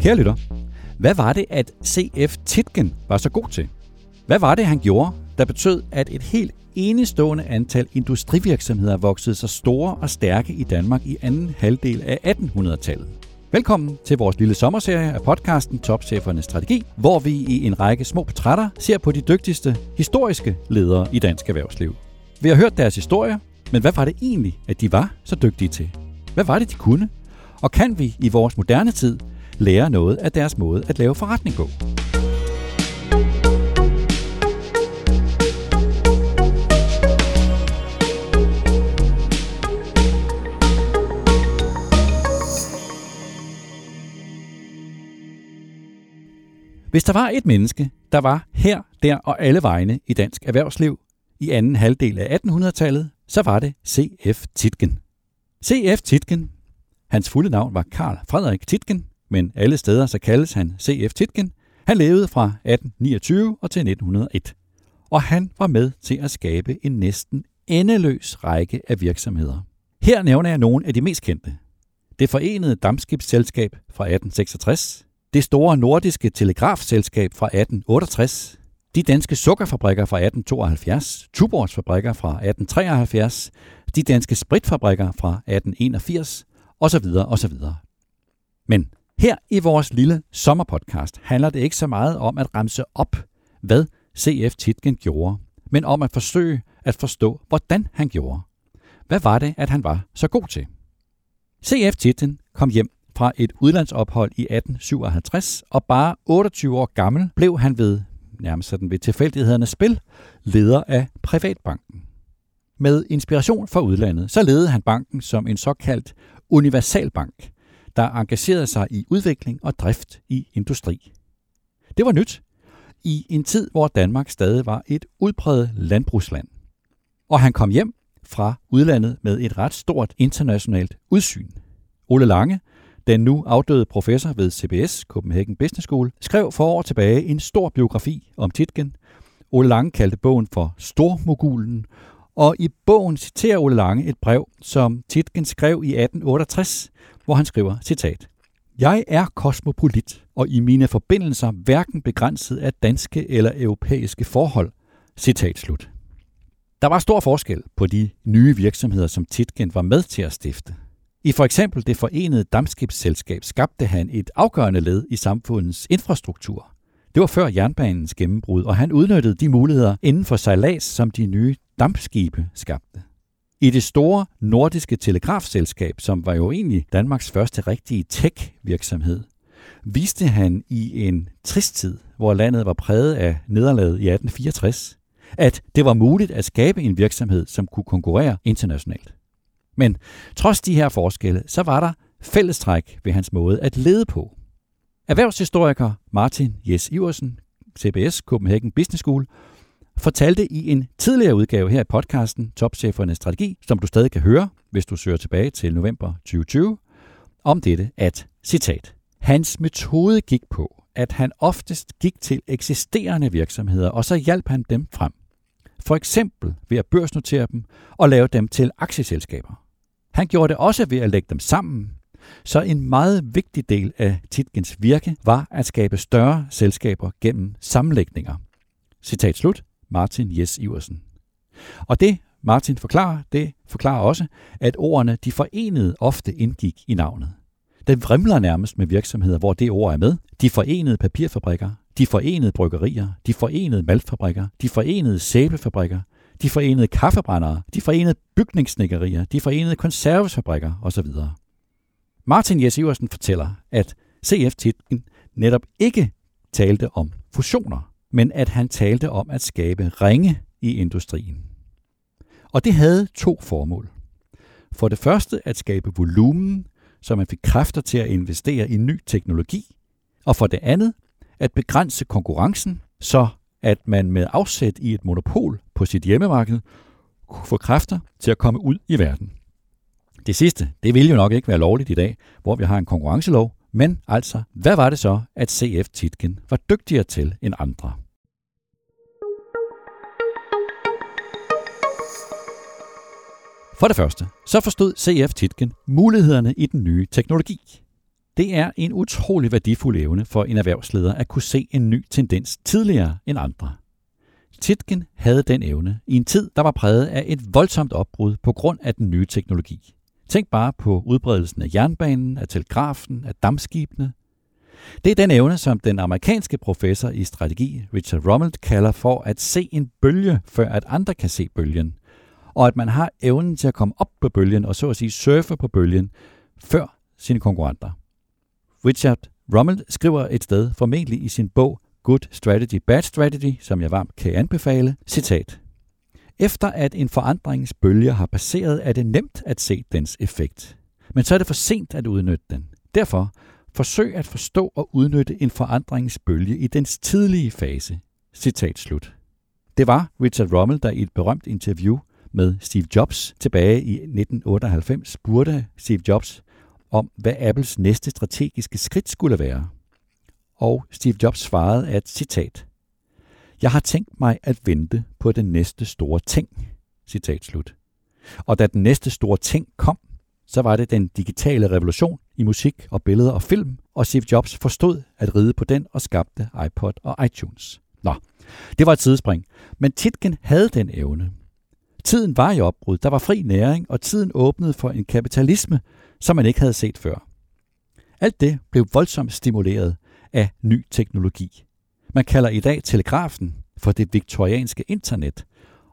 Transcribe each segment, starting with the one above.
Kære lytter, hvad var det, at CF Titgen var så god til? Hvad var det, han gjorde, der betød, at et helt enestående antal industrivirksomheder voksede sig store og stærke i Danmark i anden halvdel af 1800-tallet? Velkommen til vores lille sommerserie af podcasten Topchefernes Strategi, hvor vi i en række små portrætter ser på de dygtigste historiske ledere i dansk erhvervsliv. Vi har hørt deres historier, men hvad var det egentlig, at de var så dygtige til? Hvad var det, de kunne? Og kan vi i vores moderne tid lære noget af deres måde at lave forretning på? Hvis der var et menneske, der var her, der og alle vegne i dansk erhvervsliv i anden halvdel af 1800-tallet, så var det C.F. Titgen. C.F. Titgen, hans fulde navn var Karl Frederik Titgen, men alle steder så kaldes han C.F. Titgen. Han levede fra 1829 og til 1901, og han var med til at skabe en næsten endeløs række af virksomheder. Her nævner jeg nogle af de mest kendte. Det forenede dammskibsselskab fra 1866, det store nordiske telegrafselskab fra 1868, de danske sukkerfabrikker fra 1872, Tuborgs fabrikker fra 1873, de danske spritfabrikker fra 1881 osv. osv. Men her i vores lille sommerpodcast handler det ikke så meget om at ramse op, hvad CF Titgen gjorde, men om at forsøge at forstå, hvordan han gjorde. Hvad var det, at han var så god til? CF Titgen kom hjem fra et udlandsophold i 1857, og bare 28 år gammel blev han ved nærmest sådan ved tilfældighedernes spil leder af Privatbanken. Med inspiration fra udlandet, så ledede han banken som en såkaldt universalbank, der engagerede sig i udvikling og drift i industri. Det var nyt i en tid, hvor Danmark stadig var et udpræget landbrugsland. Og han kom hjem fra udlandet med et ret stort internationalt udsyn. Ole Lange, den nu afdøde professor ved CBS, Copenhagen Business School, skrev for år tilbage en stor biografi om Titgen. Ole Lange kaldte bogen for Stormogulen, og i bogen citerer Ole Lange et brev, som Titgen skrev i 1868, hvor han skriver, citat, Jeg er kosmopolit, og i mine forbindelser hverken begrænset af danske eller europæiske forhold. Citat slut. Der var stor forskel på de nye virksomheder, som Titgen var med til at stifte. I for eksempel det forenede dammskibsselskab skabte han et afgørende led i samfundets infrastruktur. Det var før jernbanens gennembrud, og han udnyttede de muligheder inden for sejlads, som de nye dampskibe skabte. I det store nordiske telegrafselskab, som var jo egentlig Danmarks første rigtige tech-virksomhed, viste han i en trist tid, hvor landet var præget af nederlaget i 1864, at det var muligt at skabe en virksomhed, som kunne konkurrere internationalt. Men trods de her forskelle, så var der fællestræk ved hans måde at lede på. Erhvervshistoriker Martin Jes Iversen, CBS Copenhagen Business School, fortalte i en tidligere udgave her i podcasten Topchefernes Strategi, som du stadig kan høre, hvis du søger tilbage til november 2020, om dette, at, citat, hans metode gik på, at han oftest gik til eksisterende virksomheder, og så hjalp han dem frem. For eksempel ved at børsnotere dem og lave dem til aktieselskaber. Han gjorde det også ved at lægge dem sammen, så en meget vigtig del af Titgens virke var at skabe større selskaber gennem sammenlægninger. Citat slut, Martin Jes Iversen. Og det, Martin forklarer, det forklarer også, at ordene de forenede ofte indgik i navnet. Den vrimler nærmest med virksomheder, hvor det ord er med. De forenede papirfabrikker, de forenede bryggerier, de forenede maltfabrikker, de forenede sæbefabrikker, de forenede kaffebrændere, de forenede bygningssnikkerier, de forenede konservesfabrikker osv. Martin Jes Iversen fortæller, at CF Titken netop ikke talte om fusioner, men at han talte om at skabe ringe i industrien. Og det havde to formål. For det første at skabe volumen, så man fik kræfter til at investere i ny teknologi, og for det andet at begrænse konkurrencen, så at man med afsæt i et monopol på sit hjemmemarked kunne få kræfter til at komme ud i verden. Det sidste, det ville jo nok ikke være lovligt i dag, hvor vi har en konkurrencelov, men altså, hvad var det så, at CF Titgen var dygtigere til end andre? For det første, så forstod CF Titgen mulighederne i den nye teknologi. Det er en utrolig værdifuld evne for en erhvervsleder at kunne se en ny tendens tidligere end andre. Titgen havde den evne i en tid, der var præget af et voldsomt opbrud på grund af den nye teknologi. Tænk bare på udbredelsen af jernbanen, af telegrafen, af dammskibene. Det er den evne, som den amerikanske professor i strategi, Richard Rommel, kalder for at se en bølge, før at andre kan se bølgen. Og at man har evnen til at komme op på bølgen og så at sige surfe på bølgen, før sine konkurrenter. Richard Rommel skriver et sted, formentlig i sin bog Good Strategy, Bad Strategy, som jeg varmt kan anbefale, citat. Efter at en forandringsbølge har passeret, er det nemt at se dens effekt. Men så er det for sent at udnytte den. Derfor forsøg at forstå og udnytte en forandringsbølge i dens tidlige fase. Citat slut. Det var Richard Rummel, der i et berømt interview med Steve Jobs tilbage i 1998 spurgte Steve Jobs, om, hvad Apples næste strategiske skridt skulle være. Og Steve Jobs svarede, at citat, jeg har tænkt mig at vente på den næste store ting. Citat slut. Og da den næste store ting kom, så var det den digitale revolution i musik og billeder og film, og Steve Jobs forstod at ride på den og skabte iPod og iTunes. Nå, det var et sidespring, men Titken havde den evne. Tiden var i opbrud, der var fri næring, og tiden åbnede for en kapitalisme, som man ikke havde set før. Alt det blev voldsomt stimuleret af ny teknologi. Man kalder i dag telegrafen for det viktorianske internet,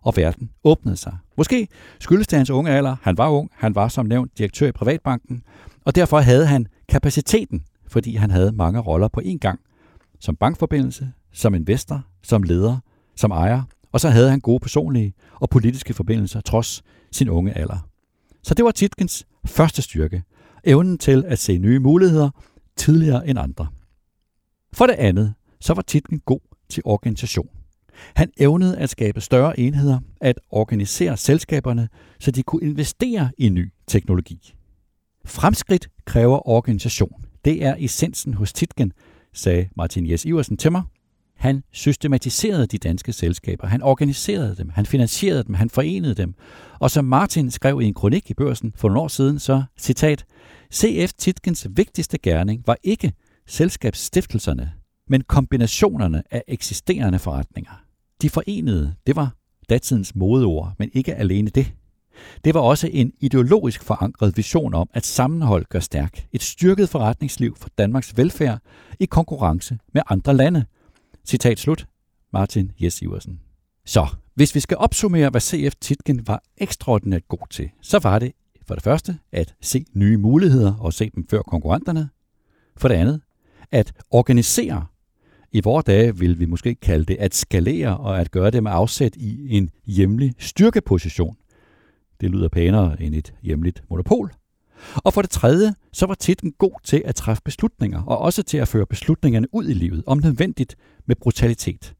og verden åbnede sig. Måske skyldes det hans unge alder. Han var ung, han var som nævnt direktør i Privatbanken, og derfor havde han kapaciteten, fordi han havde mange roller på én gang. Som bankforbindelse, som investor, som leder, som ejer, og så havde han gode personlige og politiske forbindelser trods sin unge alder. Så det var Titkens første styrke, evnen til at se nye muligheder tidligere end andre. For det andet, så var Titken god til organisation. Han evnede at skabe større enheder, at organisere selskaberne, så de kunne investere i ny teknologi. Fremskridt kræver organisation. Det er essensen hos Titken, sagde Martin Jes Iversen til mig, han systematiserede de danske selskaber, han organiserede dem, han finansierede dem, han forenede dem. Og som Martin skrev i en kronik i børsen for nogle år siden, så citat, CF Titkens vigtigste gerning var ikke selskabsstiftelserne, men kombinationerne af eksisterende forretninger. De forenede, det var datidens modeord, men ikke alene det. Det var også en ideologisk forankret vision om, at sammenhold gør stærk. Et styrket forretningsliv for Danmarks velfærd i konkurrence med andre lande – Citat slut. Martin Jes Iversen. Så, hvis vi skal opsummere, hvad CF Titgen var ekstraordinært god til, så var det for det første at se nye muligheder og se dem før konkurrenterne. For det andet, at organisere. I vores dage vil vi måske kalde det at skalere og at gøre det med afsæt i en hjemlig styrkeposition. Det lyder pænere end et hjemligt monopol. Og for det tredje, så var titlen god til at træffe beslutninger, og også til at føre beslutningerne ud i livet, om nødvendigt med brutalitet.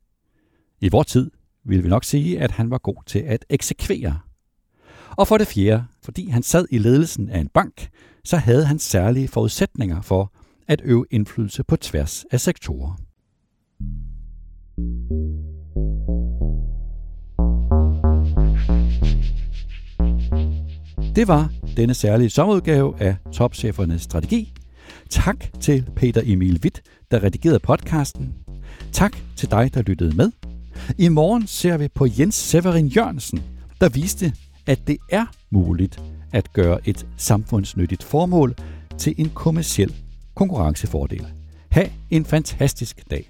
I vor tid vil vi nok sige, at han var god til at eksekvere. Og for det fjerde, fordi han sad i ledelsen af en bank, så havde han særlige forudsætninger for at øve indflydelse på tværs af sektorer. Det var denne særlige sommerudgave af Topchefernes Strategi. Tak til Peter Emil Witt, der redigerede podcasten. Tak til dig, der lyttede med. I morgen ser vi på Jens Severin Jørgensen, der viste, at det er muligt at gøre et samfundsnyttigt formål til en kommersiel konkurrencefordel. Ha' en fantastisk dag.